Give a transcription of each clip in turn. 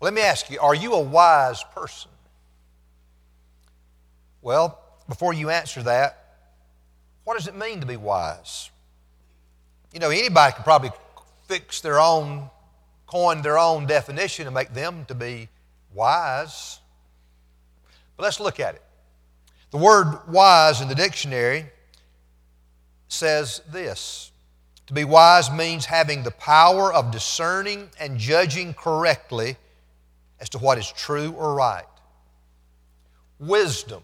Let me ask you are you a wise person? Well, before you answer that, what does it mean to be wise? You know, anybody can probably fix their own, coin their own definition and make them to be wise. But let's look at it. The word wise in the dictionary says this To be wise means having the power of discerning and judging correctly as to what is true or right. Wisdom.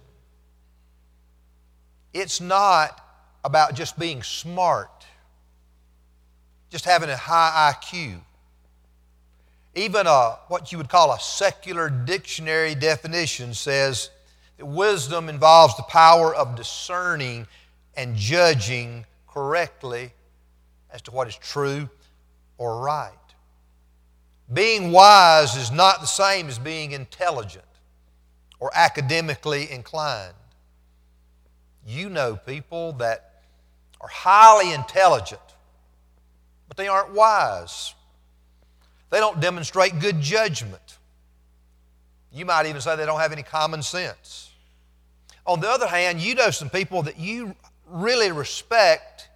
It's not about just being smart, just having a high IQ. Even a, what you would call a secular dictionary definition says that wisdom involves the power of discerning and judging correctly as to what is true or right. Being wise is not the same as being intelligent or academically inclined. You know people that are highly intelligent, but they aren't wise. They don't demonstrate good judgment. You might even say they don't have any common sense. On the other hand, you know some people that you really respect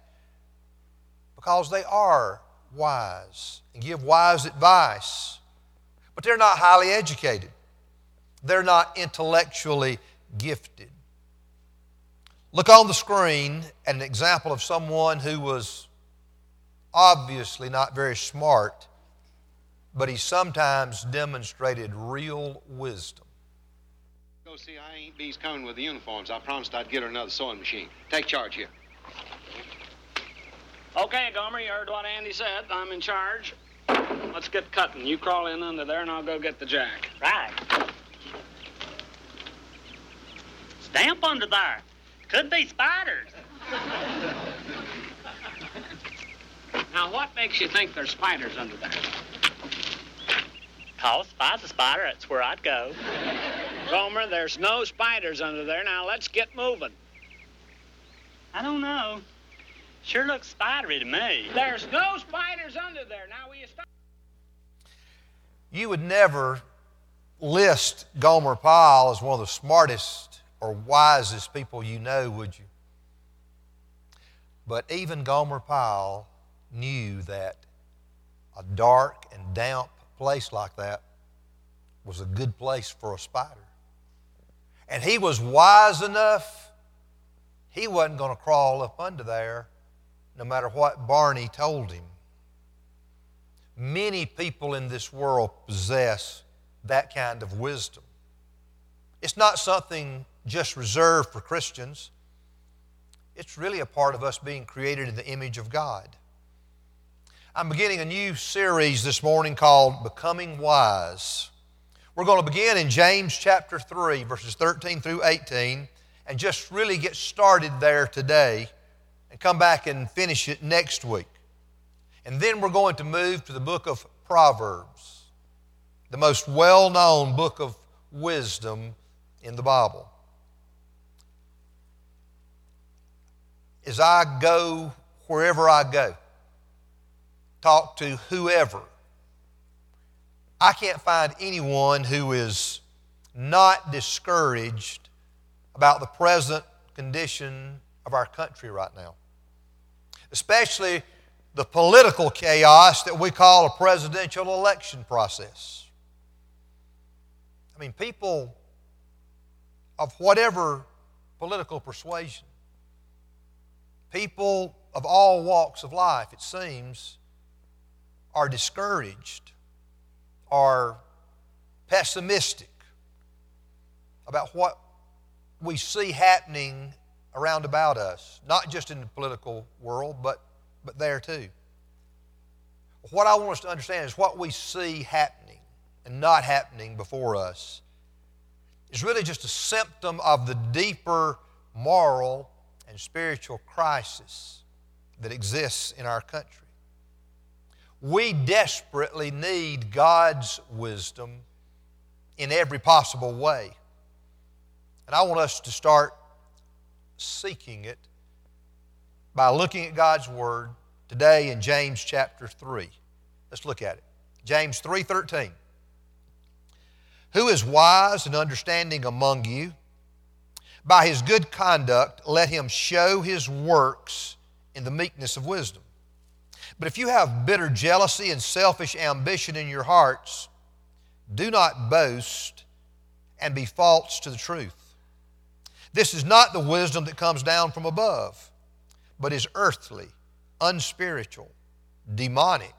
because they are wise and give wise advice, but they're not highly educated. They're not intellectually gifted. Look on the screen at an example of someone who was obviously not very smart, but he sometimes demonstrated real wisdom. Go see, I ain't Bee's coming with the uniforms. I promised I'd get her another sewing machine. Take charge here. Okay, Gomer, you heard what Andy said. I'm in charge. Let's get cutting. You crawl in under there, and I'll go get the jack. Right. Stamp under there. Could be spiders. Now, what makes you think there's spiders under there? Cause if I was a spider, that's where I'd go. Gomer, there's no spiders under there. Now, let's get moving. I don't know. Sure looks spidery to me. There's no spiders under there. Now, will you stop? You would never list Gomer Pyle as one of the smartest or wisest people you know, would you? But even Gomer Pyle knew that a dark and damp place like that was a good place for a spider. And he was wise enough, he wasn't going to crawl up under there no matter what Barney told him. Many people in this world possess that kind of wisdom. It's not something just reserved for Christians, it's really a part of us being created in the image of God. I'm beginning a new series this morning called Becoming Wise. We're going to begin in James chapter 3, verses 13 through 18, and just really get started there today and come back and finish it next week. And then we're going to move to the book of Proverbs, the most well known book of wisdom in the Bible. As I go wherever I go, talk to whoever, I can't find anyone who is not discouraged about the present condition of our country right now especially the political chaos that we call a presidential election process. I mean, people of whatever political persuasion, people of all walks of life, it seems, are discouraged, are pessimistic about what we see happening around about us, not just in the political world, but, but there too. What I want us to understand is what we see happening and not happening before us is really just a symptom of the deeper moral and spiritual crisis that exists in our country. We desperately need God's wisdom in every possible way. And I want us to start seeking it by looking at God's Word today in James chapter 3. Let's look at it. James 3:13. Who is wise and understanding among you? By his good conduct, let him show his works in the meekness of wisdom. But if you have bitter jealousy and selfish ambition in your hearts, do not boast and be false to the truth. This is not the wisdom that comes down from above, but is earthly, unspiritual, demonic.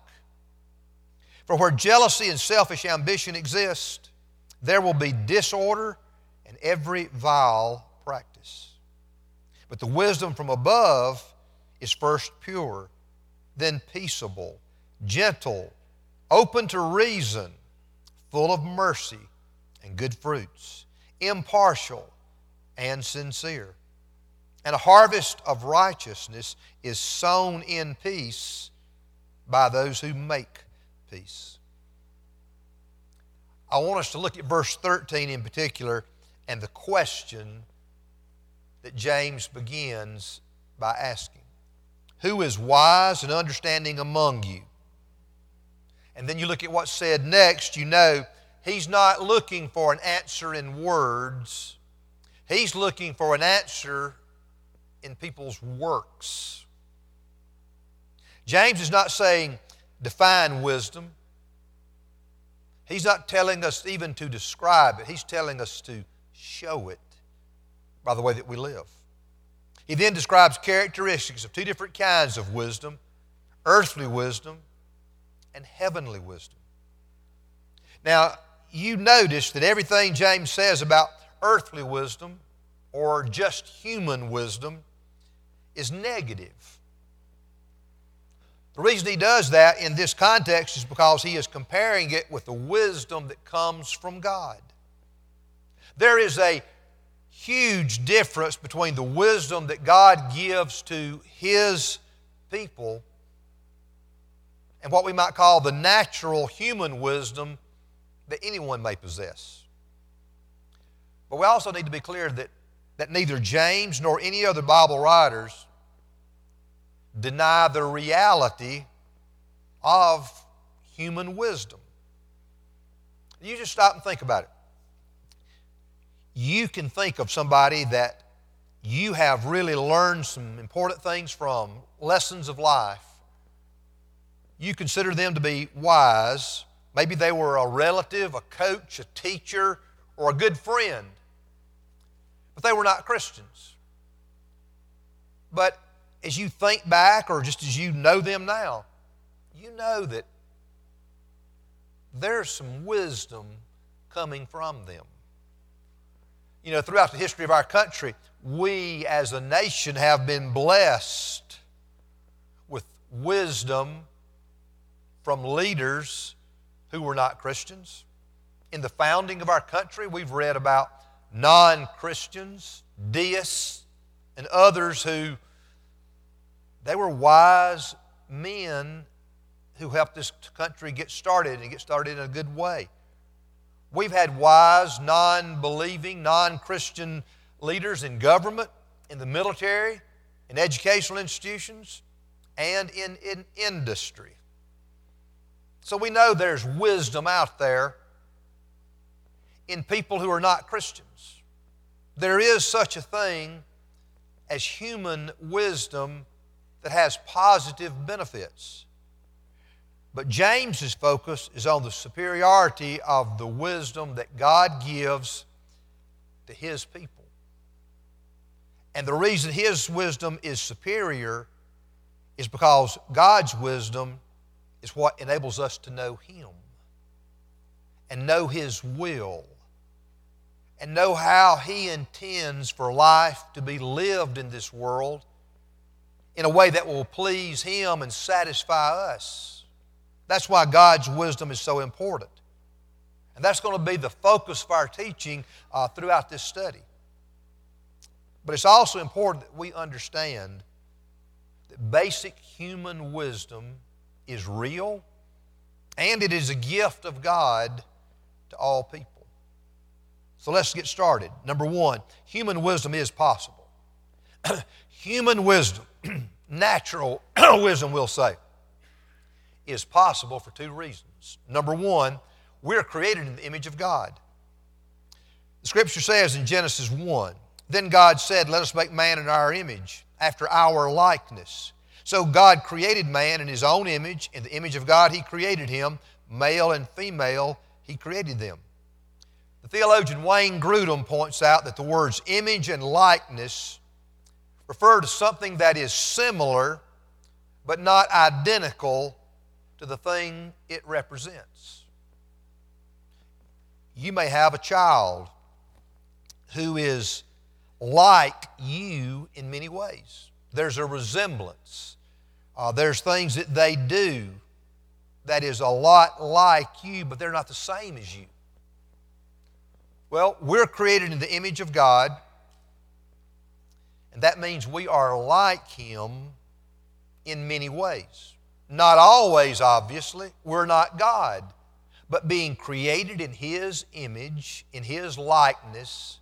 For where jealousy and selfish ambition exist, there will be disorder and every vile practice. But the wisdom from above is first pure, then peaceable, gentle, open to reason, full of mercy and good fruits, impartial and sincere. And a harvest of righteousness is sown in peace by those who make peace. I want us to look at verse 13 in particular and the question that James begins by asking Who is wise and understanding among you? And then you look at what's said next, you know he's not looking for an answer in words, he's looking for an answer in people's works. James is not saying define wisdom. He's not telling us even to describe it, he's telling us to show it by the way that we live. He then describes characteristics of two different kinds of wisdom earthly wisdom and heavenly wisdom. Now, you notice that everything James says about earthly wisdom or just human wisdom is negative. The reason he does that in this context is because he is comparing it with the wisdom that comes from God. There is a huge difference between the wisdom that God gives to His people and what we might call the natural human wisdom that anyone may possess. But we also need to be clear that, that neither James nor any other Bible writers deny the reality of human wisdom. You just stop and think about it you can think of somebody that you have really learned some important things from, lessons of life. You consider them to be wise. Maybe they were a relative, a coach, a teacher, or a good friend, but they were not Christians. But as you think back, or just as you know them now, you know that there's some wisdom coming from them. You know, throughout the history of our country, we as a nation have been blessed with wisdom from leaders who were not Christians. In the founding of our country, we've read about non Christians, deists, and others who they were wise men who helped this country get started and get started in a good way. We've had wise, non believing, non Christian leaders in government, in the military, in educational institutions, and in, in industry. So we know there's wisdom out there in people who are not Christians. There is such a thing as human wisdom that has positive benefits. But James's focus is on the superiority of the wisdom that God gives to his people. And the reason his wisdom is superior is because God's wisdom is what enables us to know him and know his will and know how he intends for life to be lived in this world in a way that will please him and satisfy us. That's why God's wisdom is so important. And that's going to be the focus of our teaching uh, throughout this study. But it's also important that we understand that basic human wisdom is real and it is a gift of God to all people. So let's get started. Number one, human wisdom is possible. human wisdom, natural wisdom, we'll say, is possible for two reasons. Number one, we're created in the image of God. The scripture says in Genesis 1 Then God said, Let us make man in our image, after our likeness. So God created man in his own image. In the image of God, he created him. Male and female, he created them. The theologian Wayne Grudem points out that the words image and likeness refer to something that is similar but not identical to the thing it represents. You may have a child who is like you in many ways. There's a resemblance. Uh, there's things that they do that is a lot like you, but they're not the same as you. Well, we're created in the image of God, and that means we are like Him in many ways. Not always, obviously. We're not God. But being created in His image, in His likeness,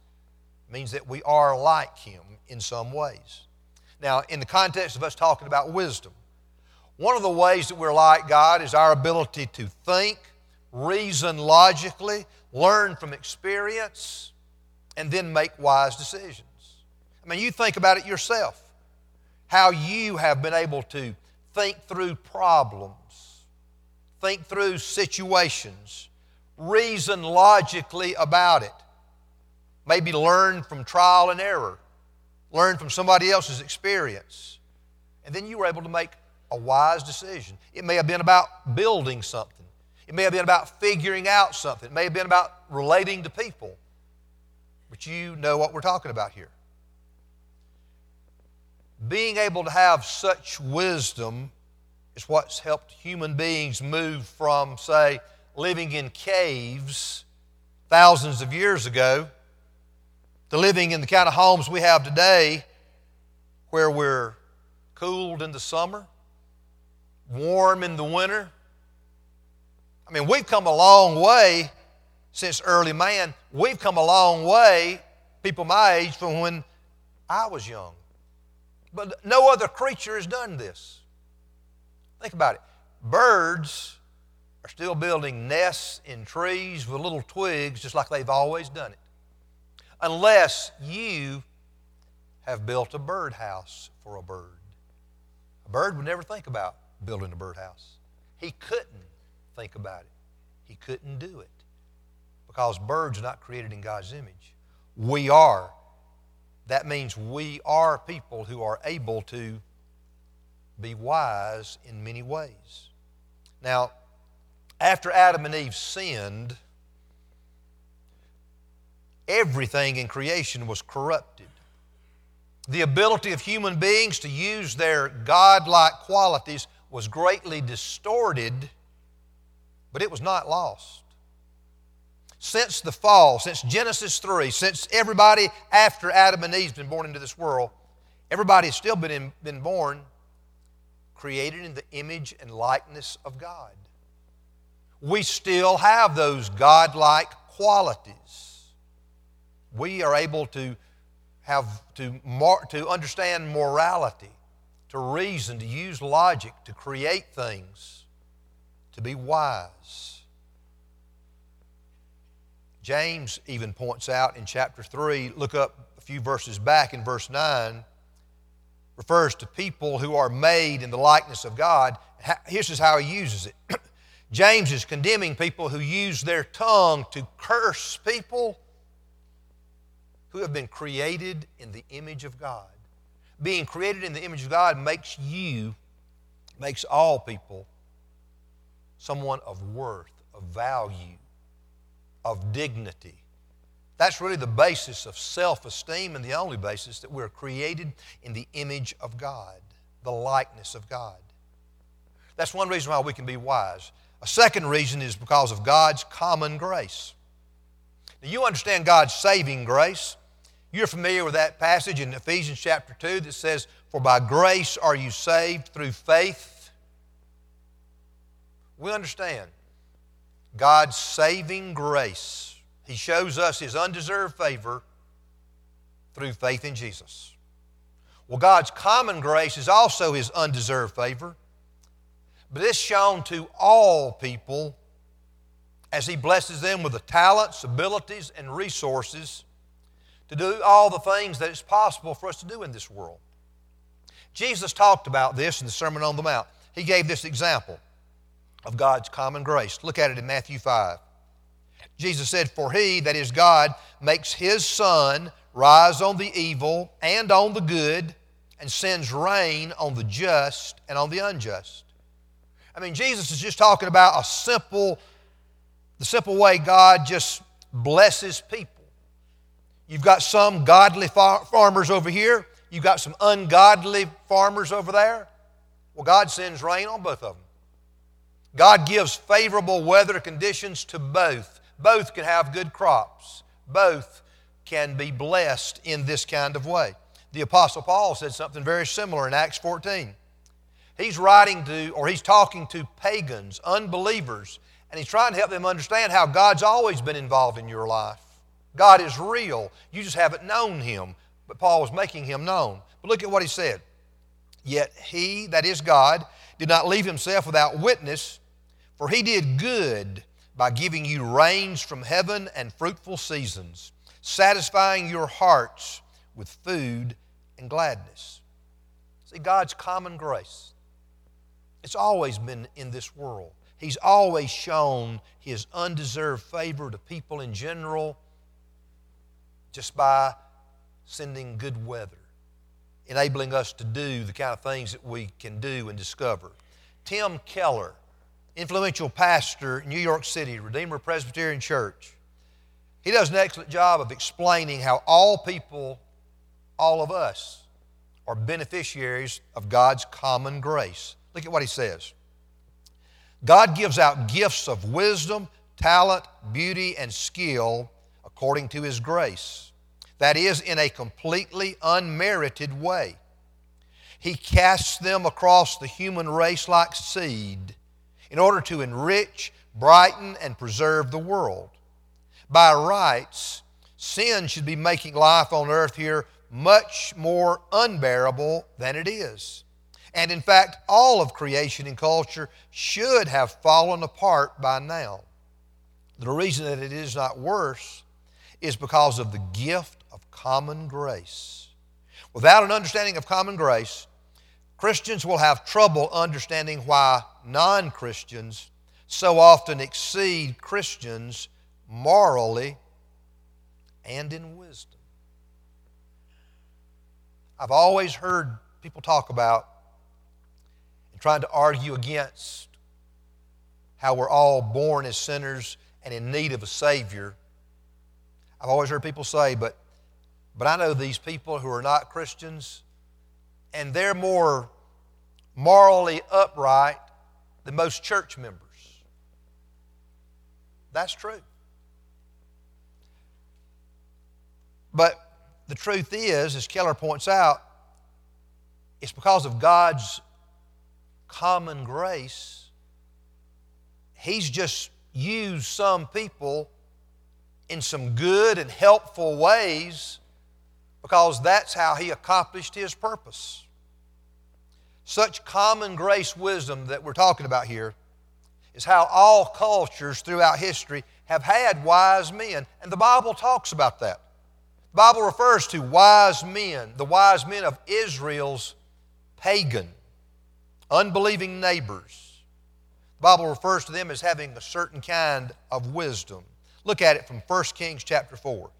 means that we are like Him in some ways. Now, in the context of us talking about wisdom, one of the ways that we're like God is our ability to think, reason logically, learn from experience, and then make wise decisions. I mean, you think about it yourself. How you have been able to think through problems, think through situations, reason logically about it, maybe learn from trial and error, learn from somebody else's experience, and then you were able to make a wise decision. It may have been about building something. It may have been about figuring out something. It may have been about relating to people. But you know what we're talking about here being able to have such wisdom is what's helped human beings move from, say, living in caves thousands of years ago to living in the kind of homes we have today where we're cooled in the summer, warm in the winter. I mean, we've come a long way since early man. We've come a long way, people my age, from when I was young. But no other creature has done this. Think about it. Birds are still building nests in trees with little twigs just like they've always done it. Unless you have built a birdhouse for a bird. A bird would never think about building a birdhouse. He couldn't think about it. He couldn't do it because birds are not created in God's image. We are that means we are people who are able to be wise in many ways. Now, after Adam and Eve sinned, everything in creation was corrupted. The ability of human beings to use their godlike qualities was greatly distorted, but it was not lost since the fall, since Genesis 3, since everybody after Adam and Eve has been born into this world, everybody has still been, in, been born created in the image and likeness of God. We still have those godlike qualities. We are able to have to, to understand morality, to reason, to use logic, to create things, to be wise. James even points out in chapter 3, look up a few verses back in verse 9, refers to people who are made in the likeness of God. Here's just how he uses it. James is condemning people who use their tongue to curse people who have been created in the image of God. Being created in the image of God makes you, makes all people someone of worth, of value of dignity. That's really the basis of self esteem and the only basis that we're created in the image of God, the likeness of God. That's one reason why we can be wise. A second reason is because of God's common grace. Now, you understand God's saving grace. You're familiar with that passage in Ephesians chapter 2 that says, For by grace are you saved through faith. We understand God's saving grace. He shows us His undeserved favor through faith in Jesus. Well, God's common grace is also His undeserved favor, but it's shown to all people as He blesses them with the talents, abilities, and resources to do all the things that it's possible for us to do in this world. Jesus talked about this in the Sermon on the Mount. He gave this example of God's common grace. Look at it in Matthew 5. Jesus said, For he, that is God, makes his sun rise on the evil and on the good, and sends rain on the just and on the unjust. I mean, Jesus is just talking about a simple, the simple way God just blesses people. You've got some godly far- farmers over here, you've got some ungodly farmers over there. Well, God sends rain on both of them. God gives favorable weather conditions to both. Both can have good crops. Both can be blessed in this kind of way. The Apostle Paul said something very similar in Acts 14. He's writing to, or he's talking to pagans, unbelievers, and he's trying to help them understand how God's always been involved in your life. God is real. You just haven't known him, but Paul was making him known. But look at what he said. Yet he, that is God, did not leave himself without witness, for he did good by giving you rains from heaven and fruitful seasons, satisfying your hearts with food and gladness. See, God's common grace, it's always been in this world. He's always shown His undeserved favor to people in general just by sending good weather enabling us to do the kind of things that we can do and discover. Tim Keller, influential pastor in New York City, Redeemer Presbyterian Church, he does an excellent job of explaining how all people, all of us, are beneficiaries of God's common grace. Look at what he says. God gives out gifts of wisdom, talent, beauty, and skill according to his grace that is, in a completely unmerited way. He casts them across the human race like seed in order to enrich, brighten, and preserve the world. By rights, sin should be making life on earth here much more unbearable than it is. And in fact, all of creation and culture should have fallen apart by now. The reason that it is not worse is because of the gift of common grace. Without an understanding of common grace, Christians will have trouble understanding why non Christians so often exceed Christians morally and in wisdom. I've always heard people talk about and trying to argue against how we're all born as sinners and in need of a Savior. I've always heard people say, but but I know these people who are not Christians, and they're more morally upright than most church members. That's true. But the truth is, as Keller points out, it's because of God's common grace. He's just used some people in some good and helpful ways because that's how he accomplished his purpose. Such common grace wisdom that we're talking about here is how all cultures throughout history have had wise men, and the Bible talks about that. The Bible refers to wise men, the wise men of Israel's pagan, unbelieving neighbors. The Bible refers to them as having a certain kind of wisdom. Look at it from 1 Kings chapter 4.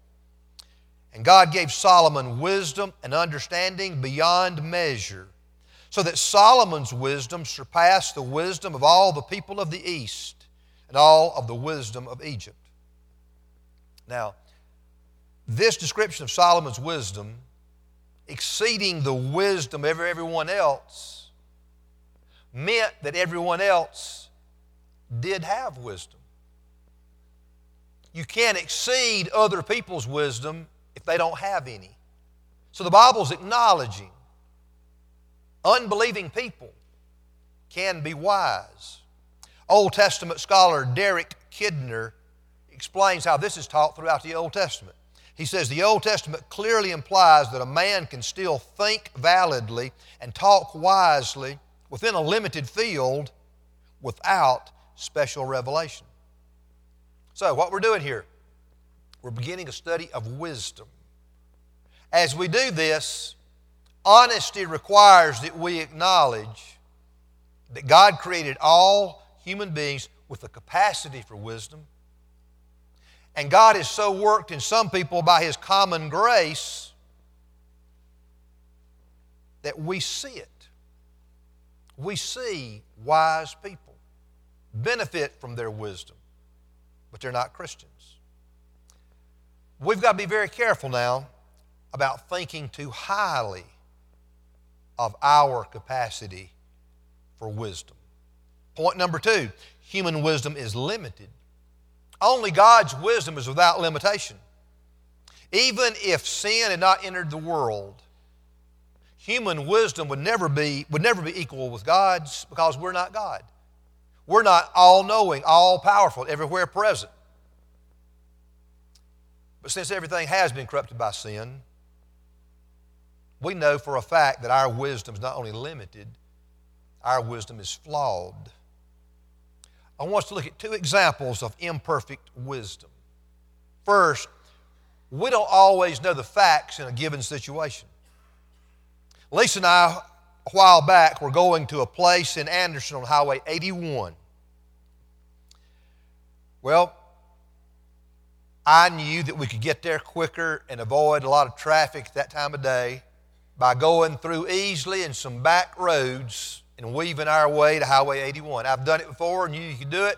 And God gave Solomon wisdom and understanding beyond measure, so that Solomon's wisdom surpassed the wisdom of all the people of the East and all of the wisdom of Egypt. Now, this description of Solomon's wisdom, exceeding the wisdom of everyone else, meant that everyone else did have wisdom. You can't exceed other people's wisdom if they don't have any. So the Bible's acknowledging unbelieving people can be wise. Old Testament scholar Derek Kidner explains how this is taught throughout the Old Testament. He says the Old Testament clearly implies that a man can still think validly and talk wisely within a limited field without special revelation. So, what we're doing here, we're beginning a study of wisdom. As we do this, honesty requires that we acknowledge that God created all human beings with a capacity for wisdom. And God has so worked in some people by His common grace that we see it. We see wise people benefit from their wisdom, but they're not Christians. We've got to be very careful now about thinking too highly of our capacity for wisdom. Point number two human wisdom is limited. Only God's wisdom is without limitation. Even if sin had not entered the world, human wisdom would never be, would never be equal with God's because we're not God. We're not all knowing, all powerful, everywhere present. But since everything has been corrupted by sin, we know for a fact that our wisdom is not only limited, our wisdom is flawed. I want us to look at two examples of imperfect wisdom. First, we don't always know the facts in a given situation. Lisa and I, a while back, were going to a place in Anderson on Highway 81. Well, I knew that we could get there quicker and avoid a lot of traffic at that time of day by going through Easley in some back roads and weaving our way to Highway 81. I've done it before and you could do it,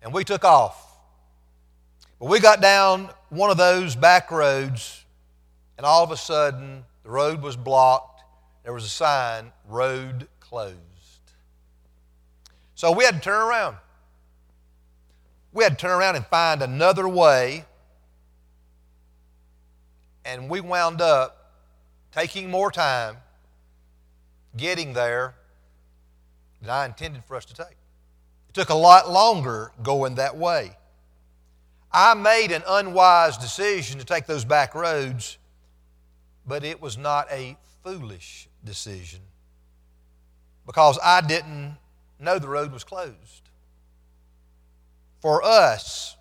and we took off. But we got down one of those back roads, and all of a sudden, the road was blocked. There was a sign, road closed. So we had to turn around. We had to turn around and find another way. And we wound up taking more time getting there than I intended for us to take. It took a lot longer going that way. I made an unwise decision to take those back roads, but it was not a foolish decision because I didn't know the road was closed. For us,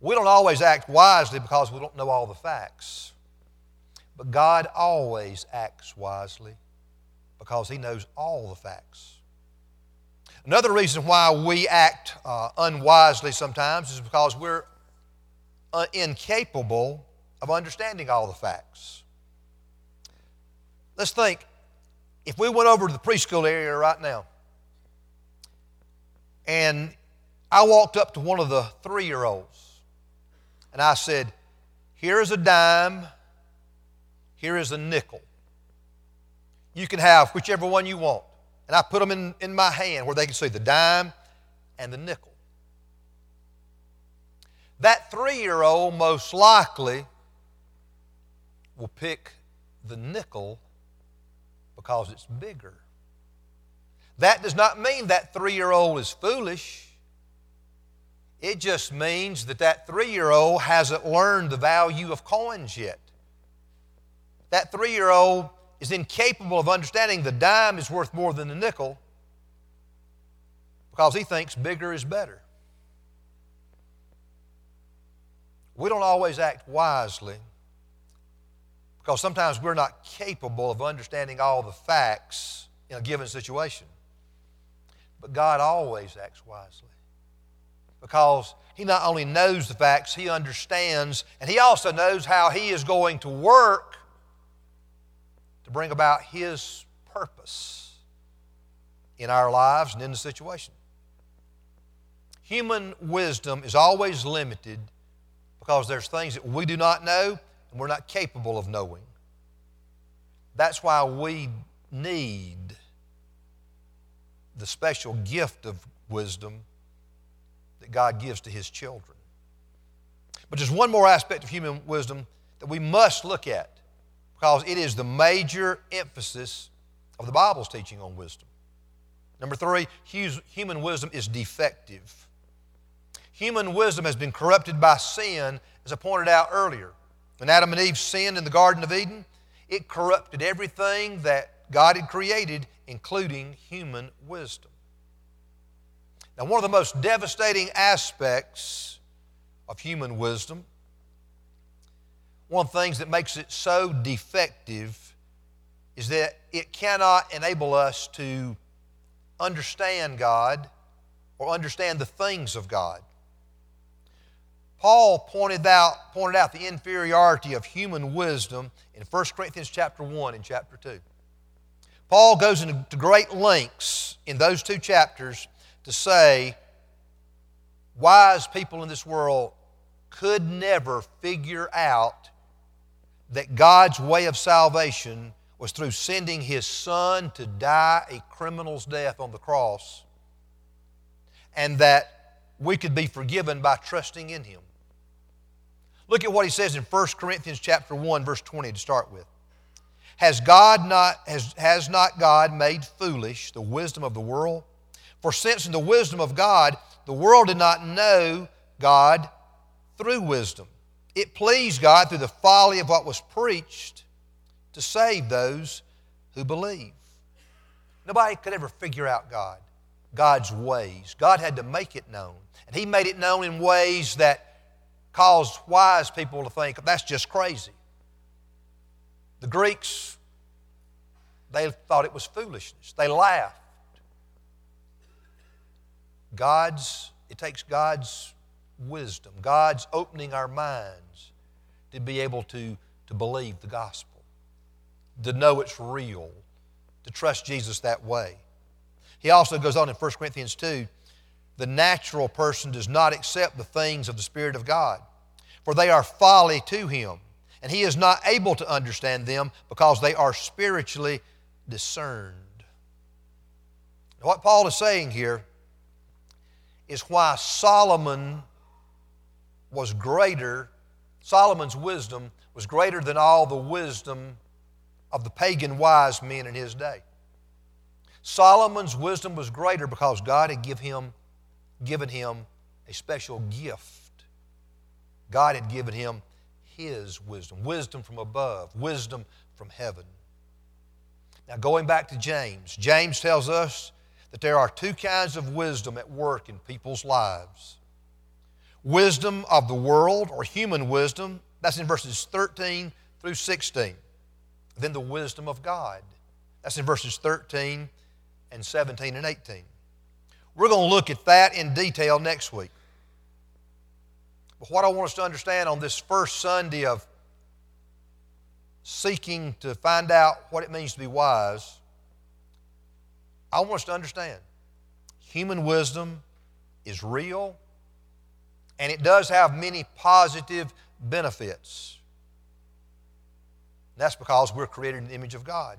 we don't always act wisely because we don't know all the facts. But God always acts wisely because He knows all the facts. Another reason why we act uh, unwisely sometimes is because we're uh, incapable of understanding all the facts. Let's think if we went over to the preschool area right now and I walked up to one of the three year olds and I said, Here is a dime, here is a nickel. You can have whichever one you want. And I put them in, in my hand where they can see the dime and the nickel. That three year old most likely will pick the nickel because it's bigger. That does not mean that three year old is foolish. It just means that that three year old hasn't learned the value of coins yet. That three year old is incapable of understanding the dime is worth more than the nickel because he thinks bigger is better. We don't always act wisely because sometimes we're not capable of understanding all the facts in a given situation. But God always acts wisely because He not only knows the facts, He understands, and He also knows how He is going to work to bring about His purpose in our lives and in the situation. Human wisdom is always limited because there's things that we do not know and we're not capable of knowing. That's why we need the special gift of wisdom that God gives to His children. But there's one more aspect of human wisdom that we must look at because it is the major emphasis of the Bible's teaching on wisdom. Number three, human wisdom is defective. Human wisdom has been corrupted by sin, as I pointed out earlier. When Adam and Eve sinned in the Garden of Eden, it corrupted everything that God had created, including human wisdom. Now, one of the most devastating aspects of human wisdom, one of the things that makes it so defective, is that it cannot enable us to understand God or understand the things of God. Paul pointed out, pointed out the inferiority of human wisdom in 1 Corinthians chapter 1 and chapter 2. Paul goes into great lengths in those two chapters to say wise people in this world could never figure out that God's way of salvation was through sending His Son to die a criminal's death on the cross, and that we could be forgiven by trusting in Him. Look at what he says in 1 Corinthians chapter 1, verse 20 to start with. Has God not has, has not God made foolish the wisdom of the world? For since in the wisdom of God, the world did not know God through wisdom. It pleased God through the folly of what was preached to save those who believe. Nobody could ever figure out God, God's ways. God had to make it known. And He made it known in ways that caused wise people to think that's just crazy. The Greeks, they thought it was foolishness. They laughed. God's, it takes God's wisdom, God's opening our minds to be able to, to believe the gospel, to know it's real, to trust Jesus that way. He also goes on in 1 Corinthians 2 the natural person does not accept the things of the Spirit of God, for they are folly to him, and he is not able to understand them because they are spiritually discerned. what Paul is saying here is why Solomon was greater, Solomon's wisdom was greater than all the wisdom of the pagan wise men in his day. Solomon's wisdom was greater because God had give him given him a special gift. God had given him his wisdom, wisdom from above, wisdom from heaven. Now, going back to James, James tells us that there are two kinds of wisdom at work in people's lives wisdom of the world or human wisdom, that's in verses 13 through 16. Then the wisdom of God, that's in verses 13 and 17 and 18. We're going to look at that in detail next week. But what I want us to understand on this first Sunday of seeking to find out what it means to be wise, I want us to understand human wisdom is real and it does have many positive benefits. that's because we're created in the image of God.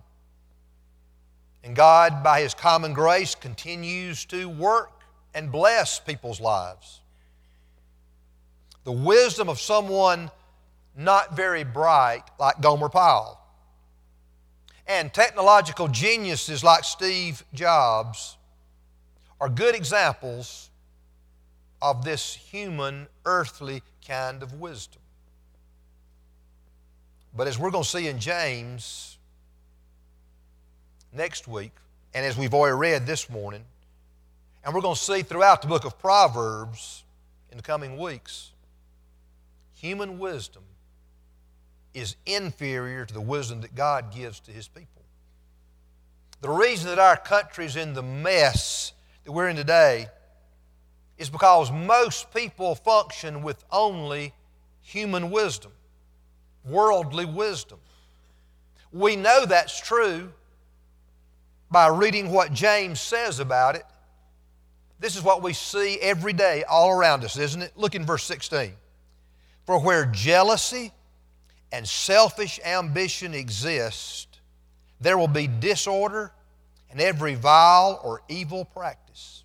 And God, by His common grace, continues to work and bless people's lives. The wisdom of someone not very bright, like Gomer Pyle, and technological geniuses like Steve Jobs are good examples of this human, earthly kind of wisdom. But as we're going to see in James, next week, and as we've already read this morning, and we're going to see throughout the book of Proverbs in the coming weeks, human wisdom is inferior to the wisdom that God gives to His people. The reason that our country is in the mess that we're in today is because most people function with only human wisdom, worldly wisdom. We know that's true by reading what James says about it. This is what we see every day all around us, isn't it? Look in verse 16. For where jealousy and selfish ambition exist, there will be disorder and every vile or evil practice.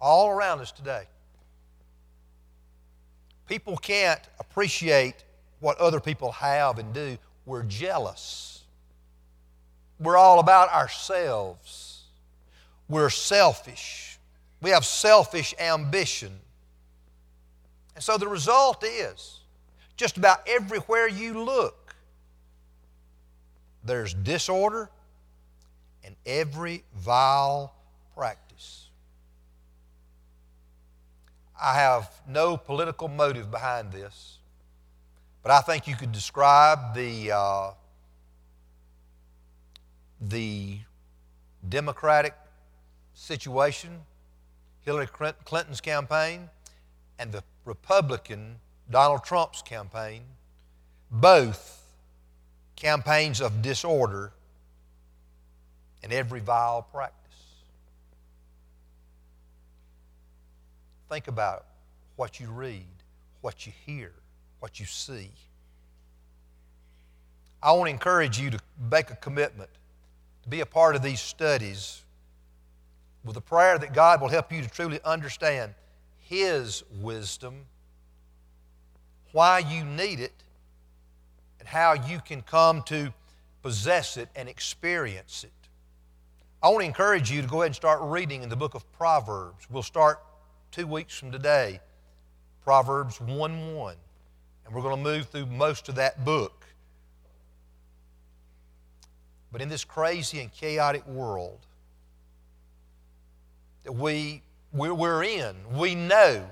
All around us today. People can't appreciate what other people have and do. We're jealous. We're all about ourselves. We're selfish. We have selfish ambition. And so the result is just about everywhere you look, there's disorder and every vile practice. I have no political motive behind this, but I think you could describe the, uh, the Democratic situation, Hillary Clinton's campaign, and the Republican Donald Trump's campaign, both campaigns of disorder and every vile practice. Think about what you read, what you hear, what you see. I want to encourage you to make a commitment to be a part of these studies with a prayer that God will help you to truly understand His wisdom, why you need it, and how you can come to possess it and experience it. I want to encourage you to go ahead and start reading in the book of Proverbs. We'll start two weeks from today, Proverbs 1 1. And we're going to move through most of that book. But in this crazy and chaotic world that we, we're in, we know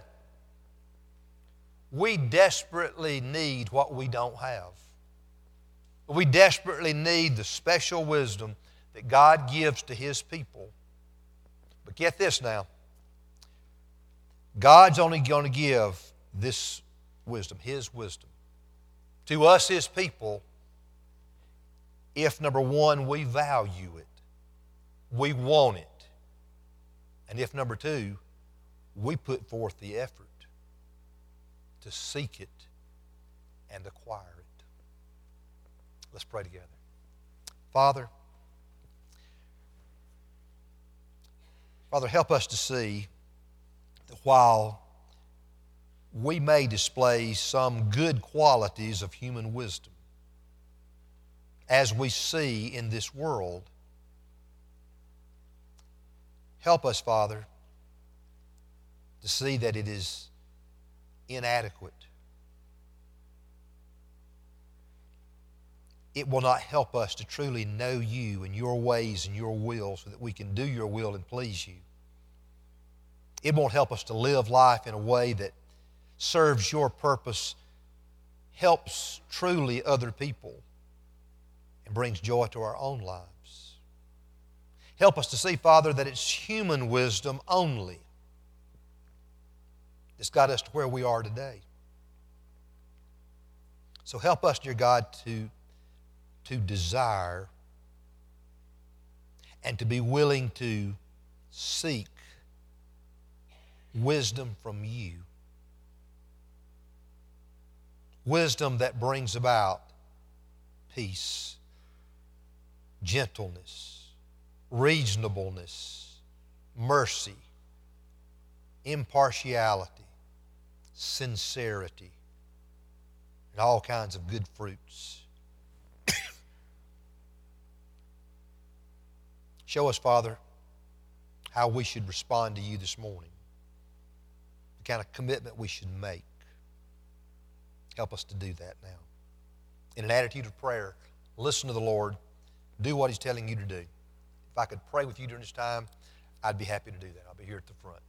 we desperately need what we don't have. We desperately need the special wisdom that God gives to His people. But get this now God's only going to give this wisdom, His wisdom, to us, His people, if number one, we value it, we want it, and if number two, we put forth the effort to seek it and acquire it. Let's pray together. Father, Father, help us to see that while we may display some good qualities of human wisdom, as we see in this world, help us, Father, to see that it is inadequate. It will not help us to truly know you and your ways and your will so that we can do your will and please you. It won't help us to live life in a way that serves your purpose, helps truly other people, and brings joy to our own lives. Help us to see, Father, that it's human wisdom only that's got us to where we are today. So help us, dear God, to, to desire and to be willing to seek wisdom from you. Wisdom that brings about peace, gentleness, reasonableness, mercy, impartiality, sincerity, and all kinds of good fruits. Show us, Father, how we should respond to you this morning, the kind of commitment we should make. Help us to do that now. In an attitude of prayer, listen to the Lord, do what He's telling you to do. If I could pray with you during this time, I'd be happy to do that. I'll be here at the front.